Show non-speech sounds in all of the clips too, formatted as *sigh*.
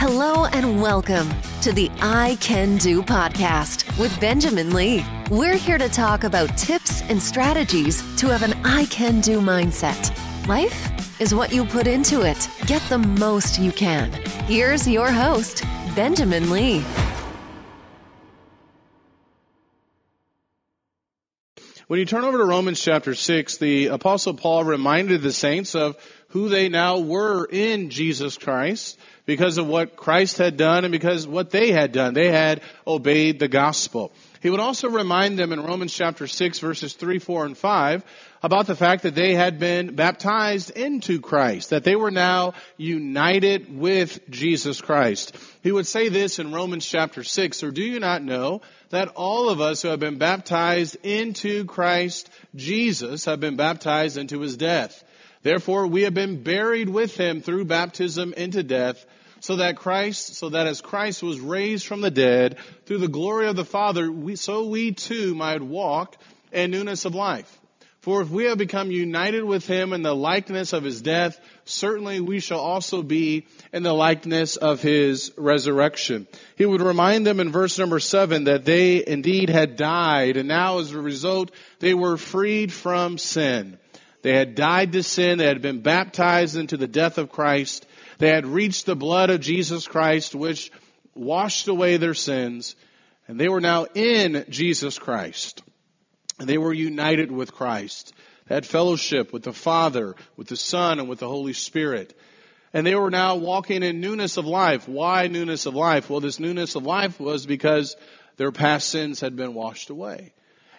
Hello and welcome to the I Can Do podcast with Benjamin Lee. We're here to talk about tips and strategies to have an I Can Do mindset. Life is what you put into it. Get the most you can. Here's your host, Benjamin Lee. When you turn over to Romans chapter 6, the apostle Paul reminded the saints of who they now were in Jesus Christ because of what Christ had done and because what they had done. They had obeyed the gospel. He would also remind them in Romans chapter 6 verses 3, 4, and 5 about the fact that they had been baptized into Christ, that they were now united with Jesus Christ. He would say this in Romans chapter 6, or do you not know that all of us who have been baptized into Christ Jesus have been baptized into his death? Therefore we have been buried with him through baptism into death, so that Christ, so that as Christ was raised from the dead through the glory of the Father, we, so we too might walk in newness of life. For if we have become united with him in the likeness of his death, certainly we shall also be in the likeness of his resurrection. He would remind them in verse number seven that they indeed had died, and now as a result, they were freed from sin. They had died to sin, they had been baptized into the death of Christ, they had reached the blood of Jesus Christ, which washed away their sins, and they were now in Jesus Christ. And they were united with Christ. They had fellowship with the Father, with the Son, and with the Holy Spirit. And they were now walking in newness of life. Why newness of life? Well, this newness of life was because their past sins had been washed away.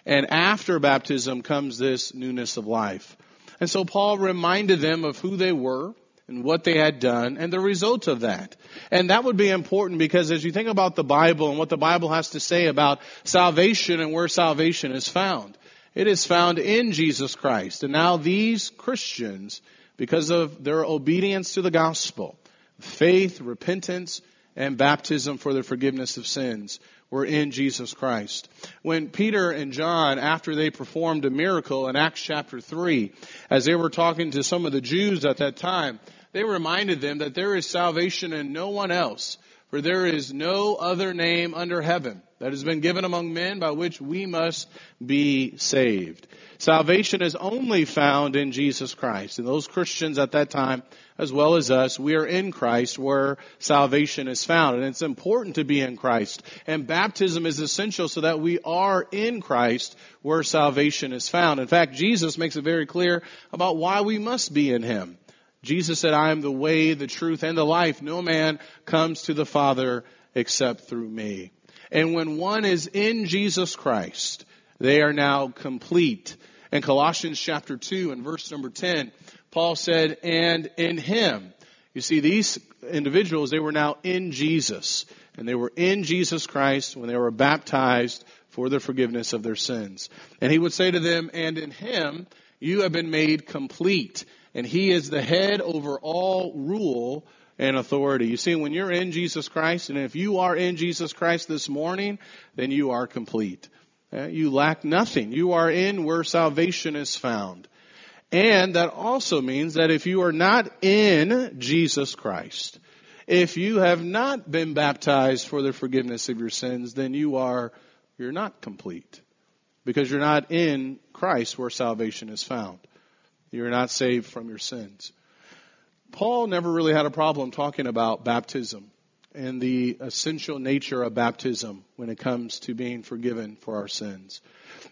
And after baptism comes this newness of life. And so Paul reminded them of who they were and what they had done and the results of that. And that would be important because as you think about the Bible and what the Bible has to say about salvation and where salvation is found, it is found in Jesus Christ. And now these Christians, because of their obedience to the gospel, faith, repentance, and baptism for the forgiveness of sins, were in Jesus Christ. When Peter and John, after they performed a miracle in Acts chapter 3, as they were talking to some of the Jews at that time, they reminded them that there is salvation in no one else, for there is no other name under heaven that has been given among men by which we must be saved. Salvation is only found in Jesus Christ. And those Christians at that time, as well as us, we are in Christ where salvation is found. And it's important to be in Christ. And baptism is essential so that we are in Christ where salvation is found. In fact, Jesus makes it very clear about why we must be in Him. Jesus said, I am the way, the truth, and the life. No man comes to the Father except through me. And when one is in Jesus Christ, they are now complete. In Colossians chapter 2 and verse number 10, Paul said, and in him. You see, these individuals, they were now in Jesus. And they were in Jesus Christ when they were baptized for the forgiveness of their sins. And he would say to them, and in him you have been made complete. And he is the head over all rule and authority. You see, when you're in Jesus Christ, and if you are in Jesus Christ this morning, then you are complete. Uh, you lack nothing. You are in where salvation is found. And that also means that if you are not in Jesus Christ, if you have not been baptized for the forgiveness of your sins, then you are, you're not complete. Because you're not in Christ where salvation is found. You're not saved from your sins. Paul never really had a problem talking about baptism and the essential nature of baptism when it comes to being forgiven for our sins.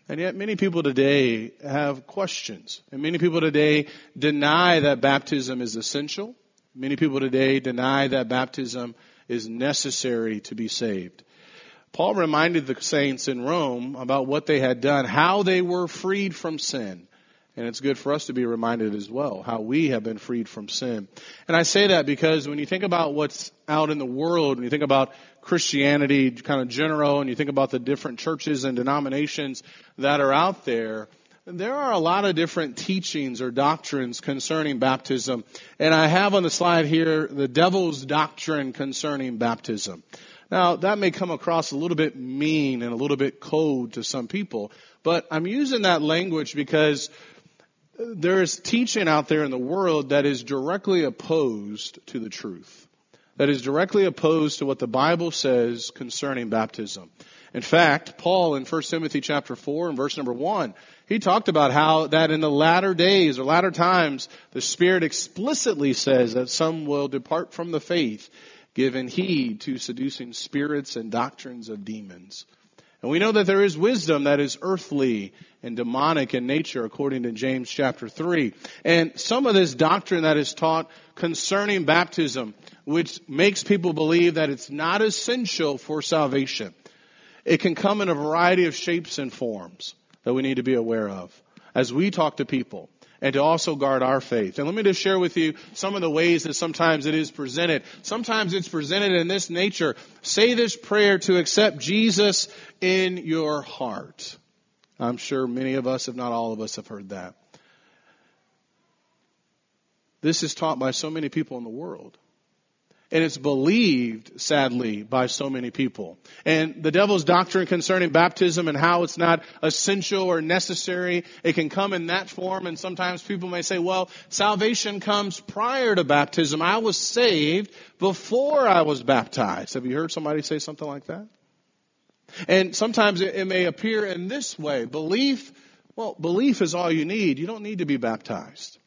And yet many people today have questions. And many people today deny that baptism is essential. Many people today deny that baptism is necessary to be saved. Paul reminded the saints in Rome about what they had done, how they were freed from sin. And it's good for us to be reminded as well how we have been freed from sin. And I say that because when you think about what's out in the world, when you think about Christianity kind of general, and you think about the different churches and denominations that are out there, there are a lot of different teachings or doctrines concerning baptism. And I have on the slide here the devil's doctrine concerning baptism. Now, that may come across a little bit mean and a little bit cold to some people, but I'm using that language because there is teaching out there in the world that is directly opposed to the truth. that is directly opposed to what the Bible says concerning baptism. In fact, Paul in 1 Timothy chapter 4 and verse number 1, he talked about how that in the latter days or latter times, the Spirit explicitly says that some will depart from the faith, giving heed to seducing spirits and doctrines of demons. And we know that there is wisdom that is earthly and demonic in nature according to James chapter 3. And some of this doctrine that is taught concerning baptism, which makes people believe that it's not essential for salvation. It can come in a variety of shapes and forms that we need to be aware of as we talk to people and to also guard our faith. And let me just share with you some of the ways that sometimes it is presented. Sometimes it's presented in this nature. Say this prayer to accept Jesus in your heart. I'm sure many of us, if not all of us, have heard that. This is taught by so many people in the world. And it's believed, sadly, by so many people. And the devil's doctrine concerning baptism and how it's not essential or necessary, it can come in that form. And sometimes people may say, well, salvation comes prior to baptism. I was saved before I was baptized. Have you heard somebody say something like that? And sometimes it, may appear in this way. Belief, well, belief is all you need. You don't need to be baptized.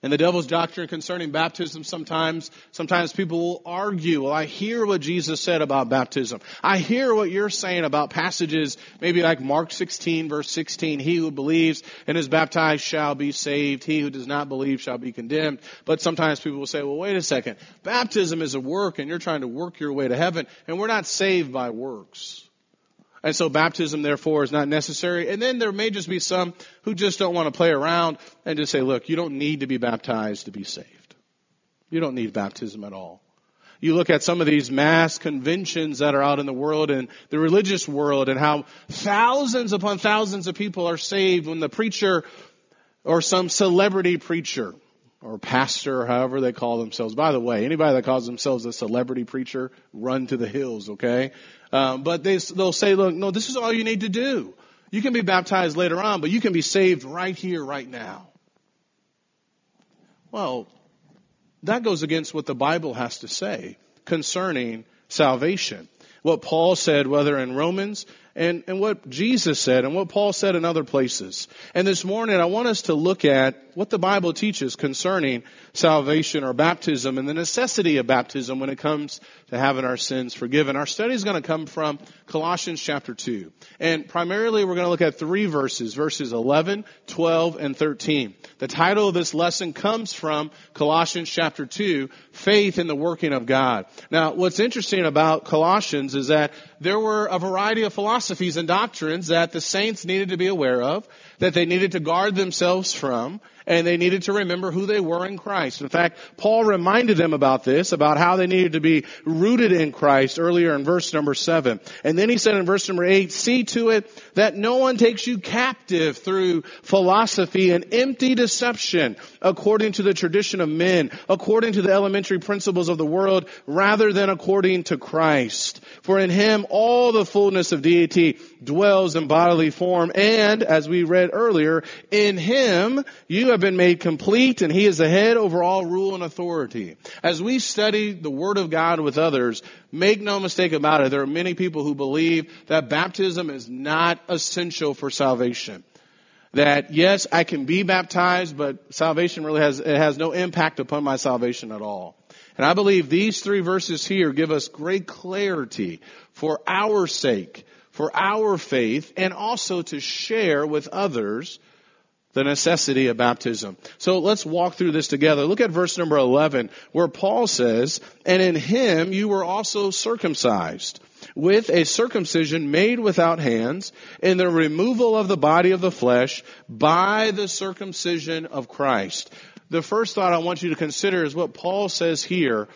And the devil's doctrine concerning baptism sometimes, sometimes people will argue, well, I hear what Jesus said about baptism. I hear what you're saying about passages, maybe like Mark 16 verse 16, he who believes and is baptized shall be saved. He who does not believe shall be condemned. But sometimes people will say, well, wait a second. Baptism is a work and you're trying to work your way to heaven and we're not saved by works. And so baptism, therefore, is not necessary. And then there may just be some who just don't want to play around and just say, look, you don't need to be baptized to be saved. You don't need baptism at all. You look at some of these mass conventions that are out in the world and the religious world and how thousands upon thousands of people are saved when the preacher or some celebrity preacher or pastor or however they call themselves. By the way, anybody that calls themselves a celebrity preacher, run to the hills, okay? Um, but they, they'll say, look, no, this is all you need to do. You can be baptized later on, but you can be saved right here, right now. Well, that goes against what the Bible has to say concerning salvation. What Paul said, whether in Romans and, and what Jesus said and what Paul said in other places. And this morning I want us to look at what the Bible teaches concerning salvation or baptism and the necessity of baptism when it comes to having our sins forgiven. Our study is going to come from Colossians chapter 2. And primarily we're going to look at three verses, verses 11, 12, and 13. The title of this lesson comes from Colossians chapter 2, faith in the working of God. Now, what's interesting about Colossians is that there were a variety of philosophies and doctrines that the saints needed to be aware of, that they needed to guard themselves from, and they needed to remember who they were in Christ. In fact, Paul reminded them about this, about how they needed to be rooted in Christ earlier in verse number seven. And then he said in verse number eight, see to it that no one takes you captive through philosophy and empty deception according to the tradition of men, according to the elementary principles of the world, rather than according to Christ. For in him all the fullness of deity dwells in bodily form, and as we read earlier, in him you have have been made complete and he is the head over all rule and authority. As we study the Word of God with others, make no mistake about it, there are many people who believe that baptism is not essential for salvation. That yes, I can be baptized, but salvation really has, it has no impact upon my salvation at all. And I believe these three verses here give us great clarity for our sake, for our faith, and also to share with others the necessity of baptism. So let's walk through this together. Look at verse number 11 where Paul says, and in him you were also circumcised with a circumcision made without hands in the removal of the body of the flesh by the circumcision of Christ. The first thought I want you to consider is what Paul says here,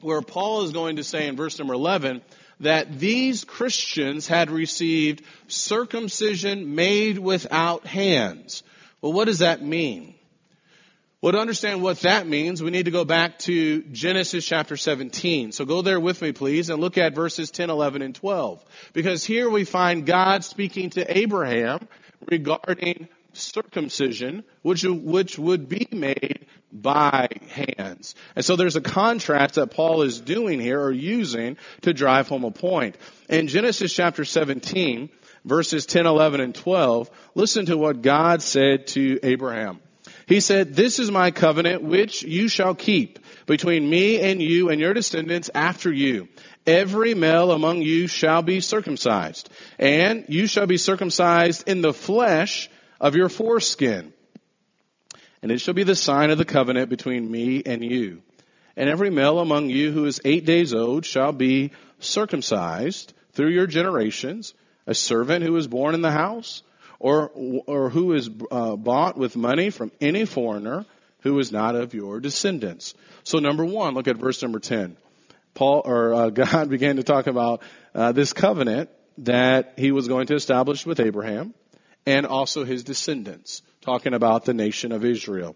where Paul is going to say in verse number 11, that these Christians had received circumcision made without hands. Well, what does that mean? Well, to understand what that means, we need to go back to Genesis chapter 17. So go there with me, please, and look at verses 10, 11, and 12. Because here we find God speaking to Abraham regarding circumcision, which, which would be made by hands. And so there's a contrast that Paul is doing here or using to drive home a point. In Genesis chapter 17, verses 10, 11, and 12, listen to what God said to Abraham. He said, This is my covenant which you shall keep between me and you and your descendants after you. Every male among you shall be circumcised, and you shall be circumcised in the flesh of your foreskin. And it shall be the sign of the covenant between me and you. And every male among you who is eight days old shall be circumcised through your generations, a servant who is born in the house, or, or who is uh, bought with money from any foreigner who is not of your descendants. So number one, look at verse number 10. Paul or uh, *laughs* God began to talk about uh, this covenant that he was going to establish with Abraham and also his descendants, talking about the nation of Israel.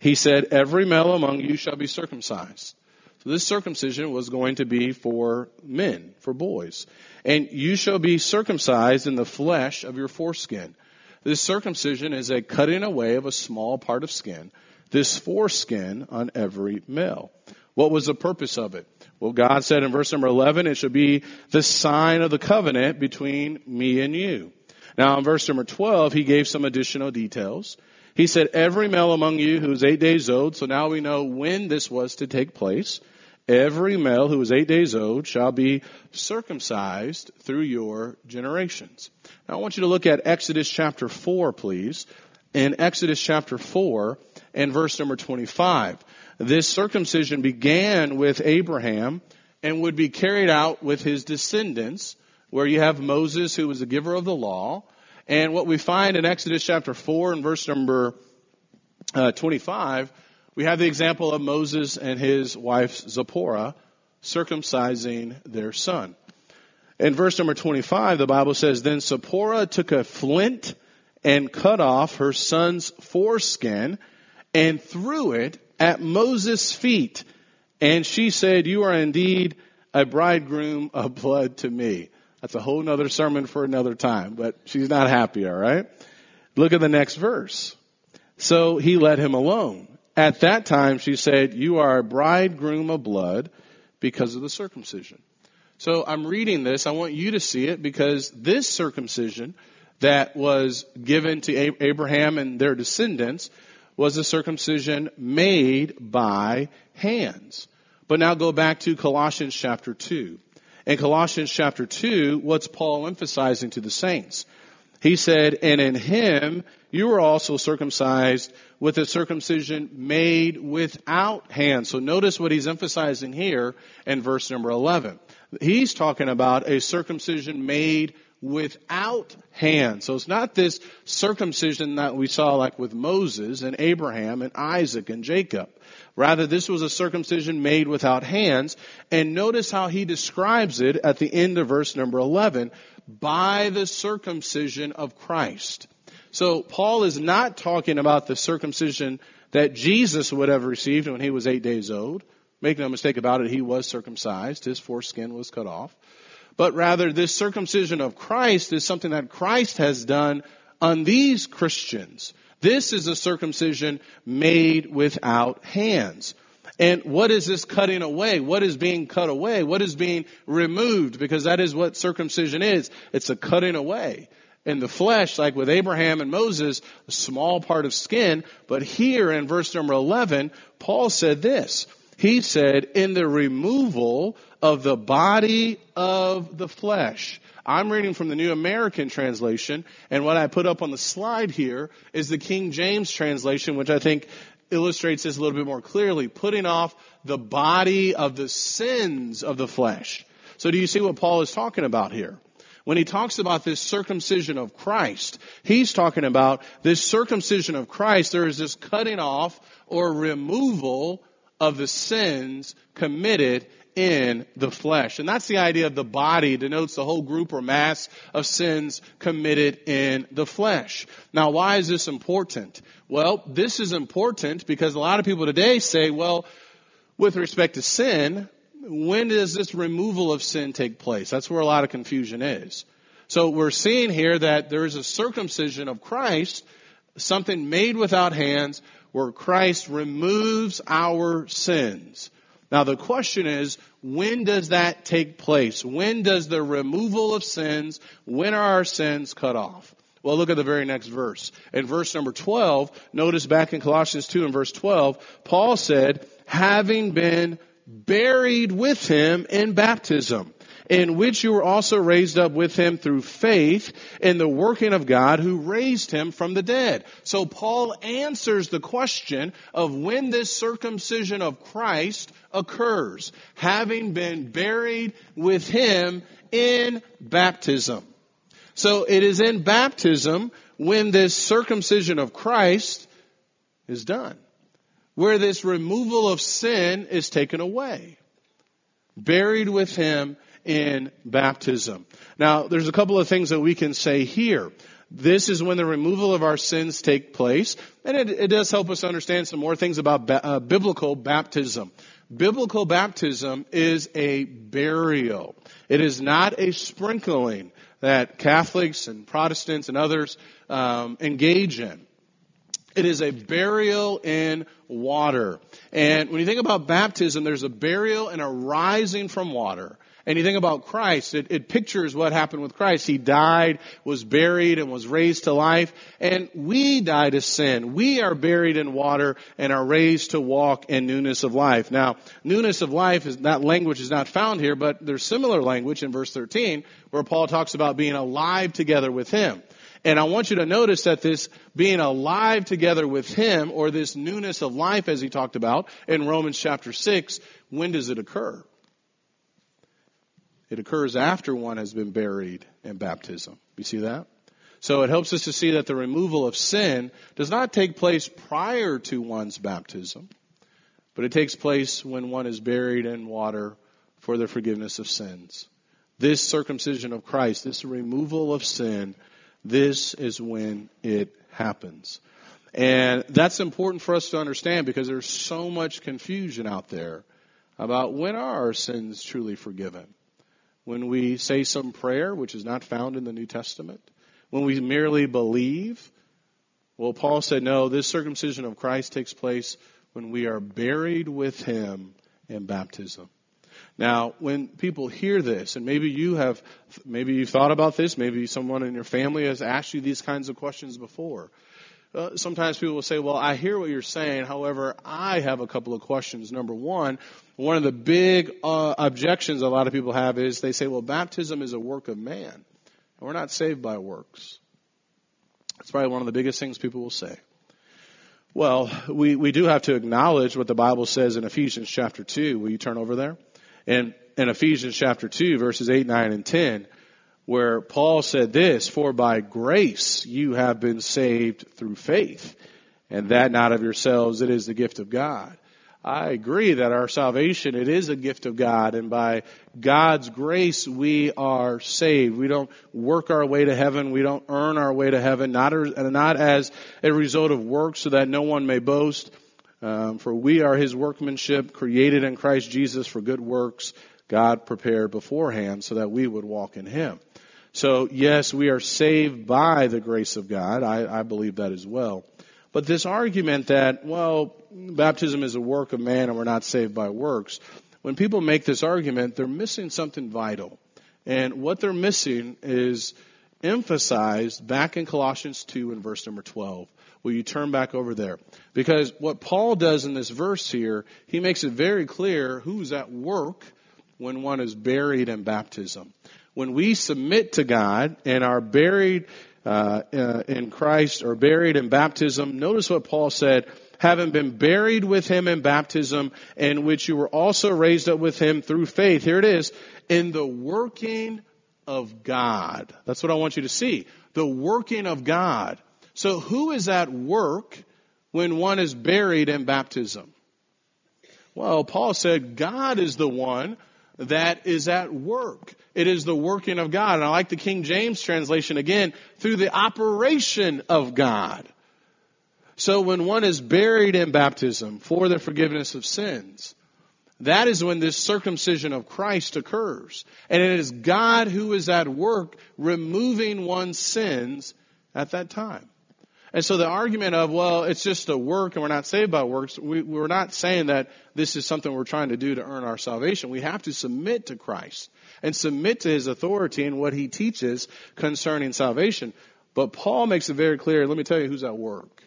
He said, Every male among you shall be circumcised. So this circumcision was going to be for men, for boys. And you shall be circumcised in the flesh of your foreskin. This circumcision is a cutting away of a small part of skin, this foreskin on every male. What was the purpose of it? Well, God said in verse number 11, it should be the sign of the covenant between me and you. Now, in verse number 12, he gave some additional details. He said, Every male among you who is eight days old, so now we know when this was to take place. Every male who is eight days old shall be circumcised through your generations. Now, I want you to look at Exodus chapter 4, please. In Exodus chapter 4 and verse number 25. This circumcision began with Abraham and would be carried out with his descendants where you have Moses, who was the giver of the law. And what we find in Exodus chapter 4 and verse number uh, 25, we have the example of Moses and his wife Zipporah circumcising their son. In verse number 25, the Bible says, Then Zipporah took a flint and cut off her son's foreskin and threw it at Moses' feet. And she said, You are indeed a bridegroom of blood to me. That's a whole nother sermon for another time, but she's not happy, all right? Look at the next verse. So he let him alone. At that time, she said, You are a bridegroom of blood because of the circumcision. So I'm reading this. I want you to see it because this circumcision that was given to Abraham and their descendants was a circumcision made by hands. But now go back to Colossians chapter 2. In Colossians chapter 2, what's Paul emphasizing to the saints? He said, and in him you were also circumcised with a circumcision made without hands. So notice what he's emphasizing here in verse number 11. He's talking about a circumcision made without hands. So it's not this circumcision that we saw like with Moses and Abraham and Isaac and Jacob. Rather, this was a circumcision made without hands. And notice how he describes it at the end of verse number 11 by the circumcision of Christ. So Paul is not talking about the circumcision that Jesus would have received when he was eight days old. Make no mistake about it, he was circumcised. His foreskin was cut off. But rather, this circumcision of Christ is something that Christ has done on these Christians. This is a circumcision made without hands. And what is this cutting away? What is being cut away? What is being removed? Because that is what circumcision is. It's a cutting away. In the flesh, like with Abraham and Moses, a small part of skin. But here in verse number 11, Paul said this. He said, in the removal of the body of the flesh. I'm reading from the New American Translation, and what I put up on the slide here is the King James translation, which I think illustrates this a little bit more clearly, putting off the body of the sins of the flesh. So do you see what Paul is talking about here? When he talks about this circumcision of Christ, he's talking about this circumcision of Christ. There is this cutting off or removal of the sins committed in the flesh. And that's the idea of the body denotes the whole group or mass of sins committed in the flesh. Now, why is this important? Well, this is important because a lot of people today say, well, with respect to sin, when does this removal of sin take place? That's where a lot of confusion is. So we're seeing here that there is a circumcision of Christ something made without hands where Christ removes our sins. Now the question is, when does that take place? When does the removal of sins, when are our sins cut off? Well, look at the very next verse. In verse number 12, notice back in Colossians 2 and verse 12, Paul said, having been buried with him in baptism in which you were also raised up with him through faith in the working of God who raised him from the dead. So Paul answers the question of when this circumcision of Christ occurs, having been buried with him in baptism. So it is in baptism when this circumcision of Christ is done, where this removal of sin is taken away. Buried with him in baptism. Now, there's a couple of things that we can say here. This is when the removal of our sins take place, and it, it does help us understand some more things about ba- uh, biblical baptism. Biblical baptism is a burial. It is not a sprinkling that Catholics and Protestants and others um, engage in. It is a burial in water. And when you think about baptism, there's a burial and a rising from water. And you think about Christ, it, it, pictures what happened with Christ. He died, was buried, and was raised to life. And we die to sin. We are buried in water and are raised to walk in newness of life. Now, newness of life is, that language is not found here, but there's similar language in verse 13 where Paul talks about being alive together with Him. And I want you to notice that this being alive together with Him, or this newness of life as he talked about in Romans chapter 6, when does it occur? It occurs after one has been buried in baptism. You see that? So it helps us to see that the removal of sin does not take place prior to one's baptism, but it takes place when one is buried in water for the forgiveness of sins. This circumcision of Christ, this removal of sin, this is when it happens. And that's important for us to understand because there's so much confusion out there about when are our sins truly forgiven when we say some prayer, which is not found in the New Testament, when we merely believe. Well, Paul said, no, this circumcision of Christ takes place when we are buried with him in baptism. Now, when people hear this, and maybe you have, maybe you've thought about this, maybe someone in your family has asked you these kinds of questions before. Uh, sometimes people will say, well, I hear what you're saying. However, I have a couple of questions. Number one, one of the big uh, objections a lot of people have is they say, well, baptism is a work of man. And we're not saved by works. That's probably one of the biggest things people will say. Well, we, we do have to acknowledge what the Bible says in Ephesians chapter 2. Will you turn over there? And in Ephesians chapter 2, verses 8, 9, and 10, where Paul said this, for by grace you have been saved through faith, and that not of yourselves, it is the gift of God. I agree that our salvation, it is a gift of God, and by God's grace we are saved. We don't work our way to heaven, we don't earn our way to heaven, not, as a result of works so that no one may boast. Um, for we are his workmanship, created in Christ Jesus for good works, God prepared beforehand so that we would walk in him. So, yes, we are saved by the grace of God. I, I believe that as well. But this argument that, well, baptism is a work of man and we're not saved by works, when people make this argument, they're missing something vital. And what they're missing is emphasized back in Colossians 2 and verse number 12. Will you turn back over there? Because what Paul does in this verse here, he makes it very clear who's at work when one is buried in baptism when we submit to God and are buried uh, uh, in Christ or buried in baptism, notice what Paul said, having been buried with him in baptism, in which you were also raised up with him through faith. Here it is, in the working of God. That's what I want you to see. The working of God. So who is at work when one is buried in baptism? Well, Paul said God is the one that is at work. It is the working of God. And I like the King James translation again, through the operation of God. So when one is buried in baptism for the forgiveness of sins, that is when this circumcision of Christ occurs. And it is God who is at work removing one's sins at that time. And so the argument of, well, it's just a work and we're not saved by works, we, we're not saying that this is something we're trying to do to earn our salvation. We have to submit to Christ and submit to his authority and what he teaches concerning salvation. But Paul makes it very clear, let me tell you who's at work.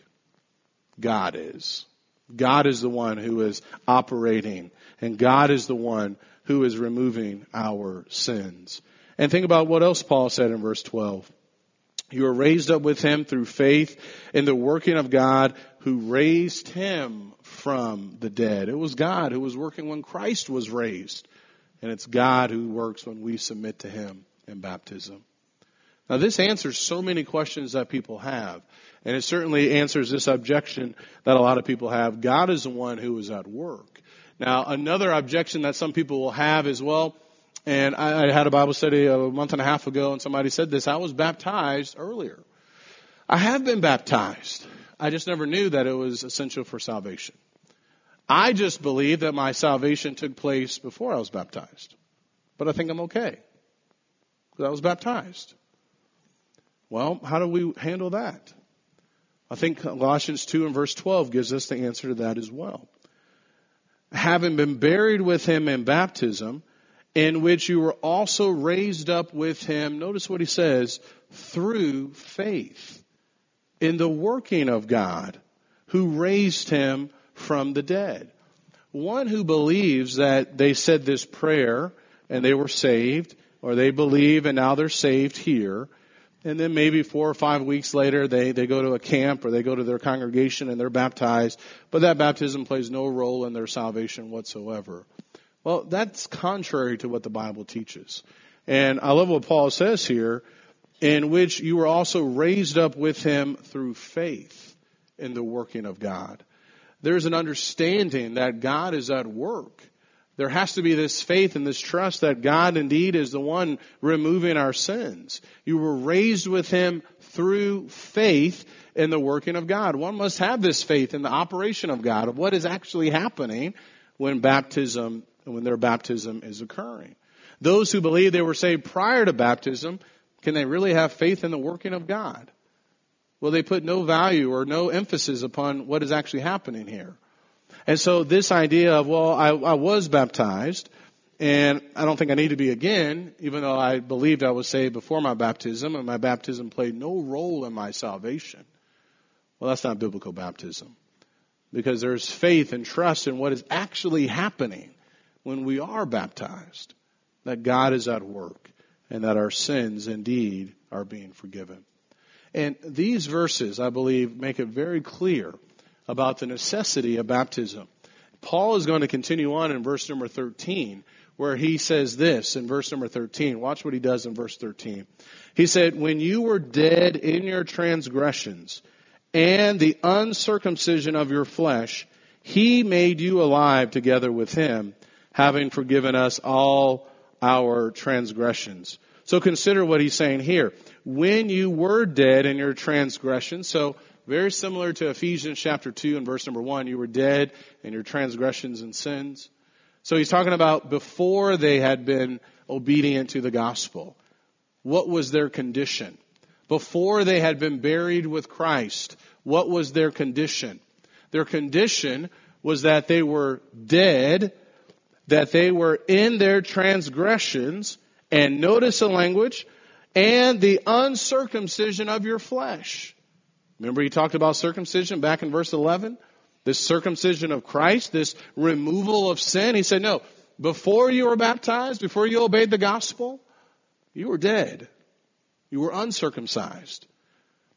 God is. God is the one who is operating and God is the one who is removing our sins. And think about what else Paul said in verse 12. You are raised up with him through faith in the working of God who raised him from the dead. It was God who was working when Christ was raised. And it's God who works when we submit to him in baptism. Now this answers so many questions that people have. And it certainly answers this objection that a lot of people have. God is the one who is at work. Now another objection that some people will have is, well, and I, I had a Bible study a month and a half ago and somebody said this, I was baptized earlier. I have been baptized. I just never knew that it was essential for salvation. I just believe that my salvation took place before I was baptized. But I think I'm okay. Because I was baptized. Well, how do we handle that? I think Colossians 2 and verse 12 gives us the answer to that as well. Having been buried with him in baptism, in which you were also raised up with him, notice what he says, through faith in the working of God who raised him from the dead. One who believes that they said this prayer and they were saved, or they believe and now they're saved here, and then maybe four or five weeks later they, they go to a camp or they go to their congregation and they're baptized, but that baptism plays no role in their salvation whatsoever. Well, that's contrary to what the Bible teaches. And I love what Paul says here, in which you were also raised up with him through faith in the working of God. There's an understanding that God is at work. There has to be this faith and this trust that God indeed is the one removing our sins. You were raised with him through faith in the working of God. One must have this faith in the operation of God, of what is actually happening when baptism when their baptism is occurring. Those who believe they were saved prior to baptism, can they really have faith in the working of God? Well, they put no value or no emphasis upon what is actually happening here. And so this idea of, well, I, I was baptized, and I don't think I need to be again, even though I believed I was saved before my baptism, and my baptism played no role in my salvation. Well, that's not biblical baptism. Because there's faith and trust in what is actually happening when we are baptized that God is at work and that our sins indeed are being forgiven. And these verses, I believe, make it very clear about the necessity of baptism. Paul is going to continue on in verse number 13, where he says this in verse number 13. Watch what he does in verse 13. He said, When you were dead in your transgressions and the uncircumcision of your flesh, he made you alive together with him having forgiven us all our transgressions. So consider what he's saying here. When you were dead in your transgressions, so very similar to Ephesians chapter 2 and verse number 1, you were dead in your transgressions and sins. So he's talking about before they had been obedient to the gospel. What was their condition? Before they had been buried with Christ, what was their condition? Their condition was that they were dead that they were in their transgressions, and notice the language, and the uncircumcision of your flesh. Remember he talked about circumcision back in verse 11? This circumcision of Christ, this removal of sin. He said, no, before you were baptized, before you obeyed the gospel, you were dead. You were uncircumcised.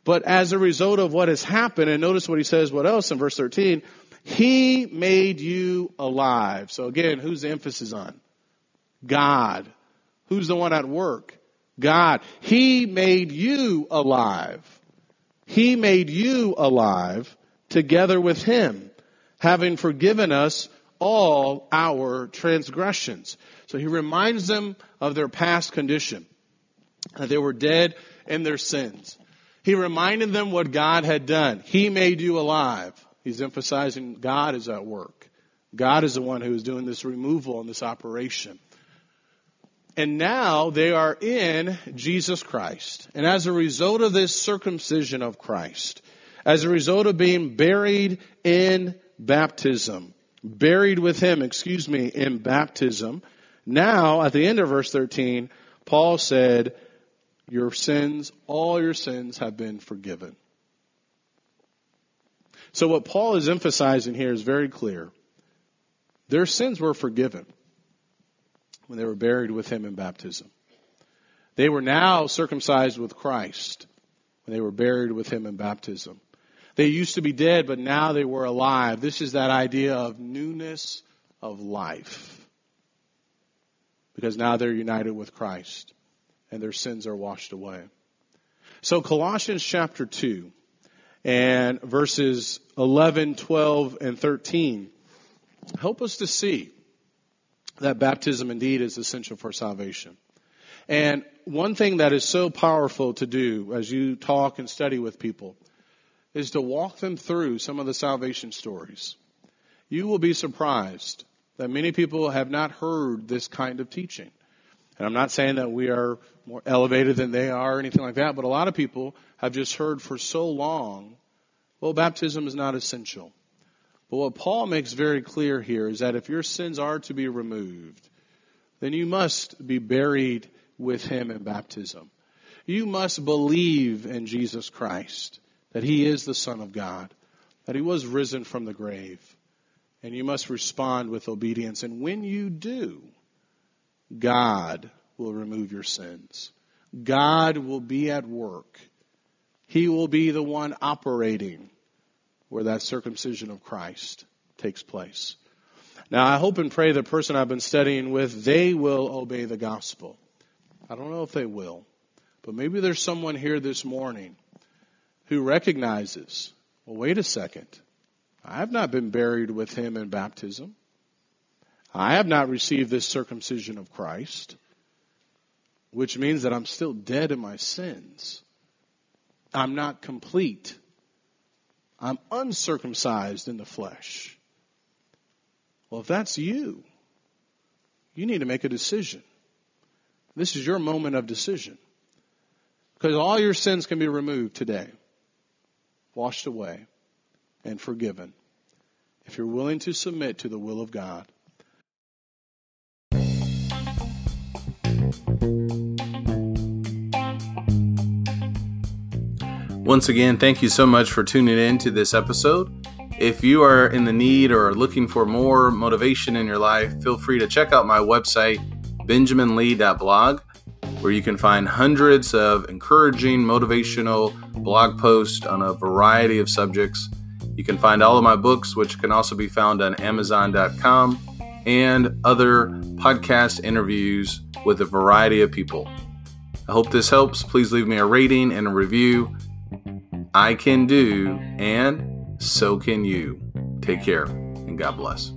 But as a result of what has happened, and notice what he says, what else in verse 13, he made you alive. So again, who's the emphasis on? God. Who's the one at work? God. He made you alive. He made you alive together with Him, having forgiven us all our transgressions. So He reminds them of their past condition, that they were dead in their sins. He reminded them what God had done. He made you alive. He's emphasizing God is at work. God is the one who is doing this removal and this operation. And now they are in Jesus Christ. And as a result of this circumcision of Christ, as a result of being buried in baptism. Buried with him, excuse me, in baptism. Now, at the end of verse 13, Paul said, Your sins, all your sins have been forgiven. So what Paul is emphasizing here is very clear. Their sins were forgiven when they were buried with him in baptism. They were now circumcised with Christ when they were buried with him in baptism. They used to be dead, but now they were alive. This is that idea of newness of life. Because now they're united with Christ and their sins are washed away. So Colossians chapter 2 and verses 11, 12, and 13 help us to see that baptism indeed is essential for salvation. And one thing that is so powerful to do as you talk and study with people is to walk them through some of the salvation stories. You will be surprised that many people have not heard this kind of teaching. And I'm not saying that we are more elevated than they are or anything like that, but a lot of people have just heard for so long, well, baptism is not essential. But what Paul makes very clear here is that if your sins are to be removed, then you must be buried with him in baptism. You must believe in Jesus Christ, that he is the Son of God, that he was risen from the grave, and you must respond with obedience. And when you do, God will remove your sins. God will be at work. He will be the one operating where that circumcision of Christ takes place. Now, I hope and pray the person I've been studying with, they will obey the gospel. I don't know if they will, but maybe there's someone here this morning who recognizes, well, wait a second. I have not been buried with him in baptism. I have not received this circumcision of Christ, which means that I'm still dead in my sins. I'm not complete. I'm uncircumcised in the flesh. Well, if that's you, you need to make a decision. This is your moment of decision. Because all your sins can be removed today, washed away, and forgiven. If you're willing to submit to the will of God. Once again, thank you so much for tuning in to this episode. If you are in the need or looking for more motivation in your life, feel free to check out my website, benjaminlee.blog, where you can find hundreds of encouraging, motivational blog posts on a variety of subjects. You can find all of my books, which can also be found on Amazon.com, and other podcast interviews with a variety of people. I hope this helps. Please leave me a rating and a review. I can do, and so can you. Take care, and God bless.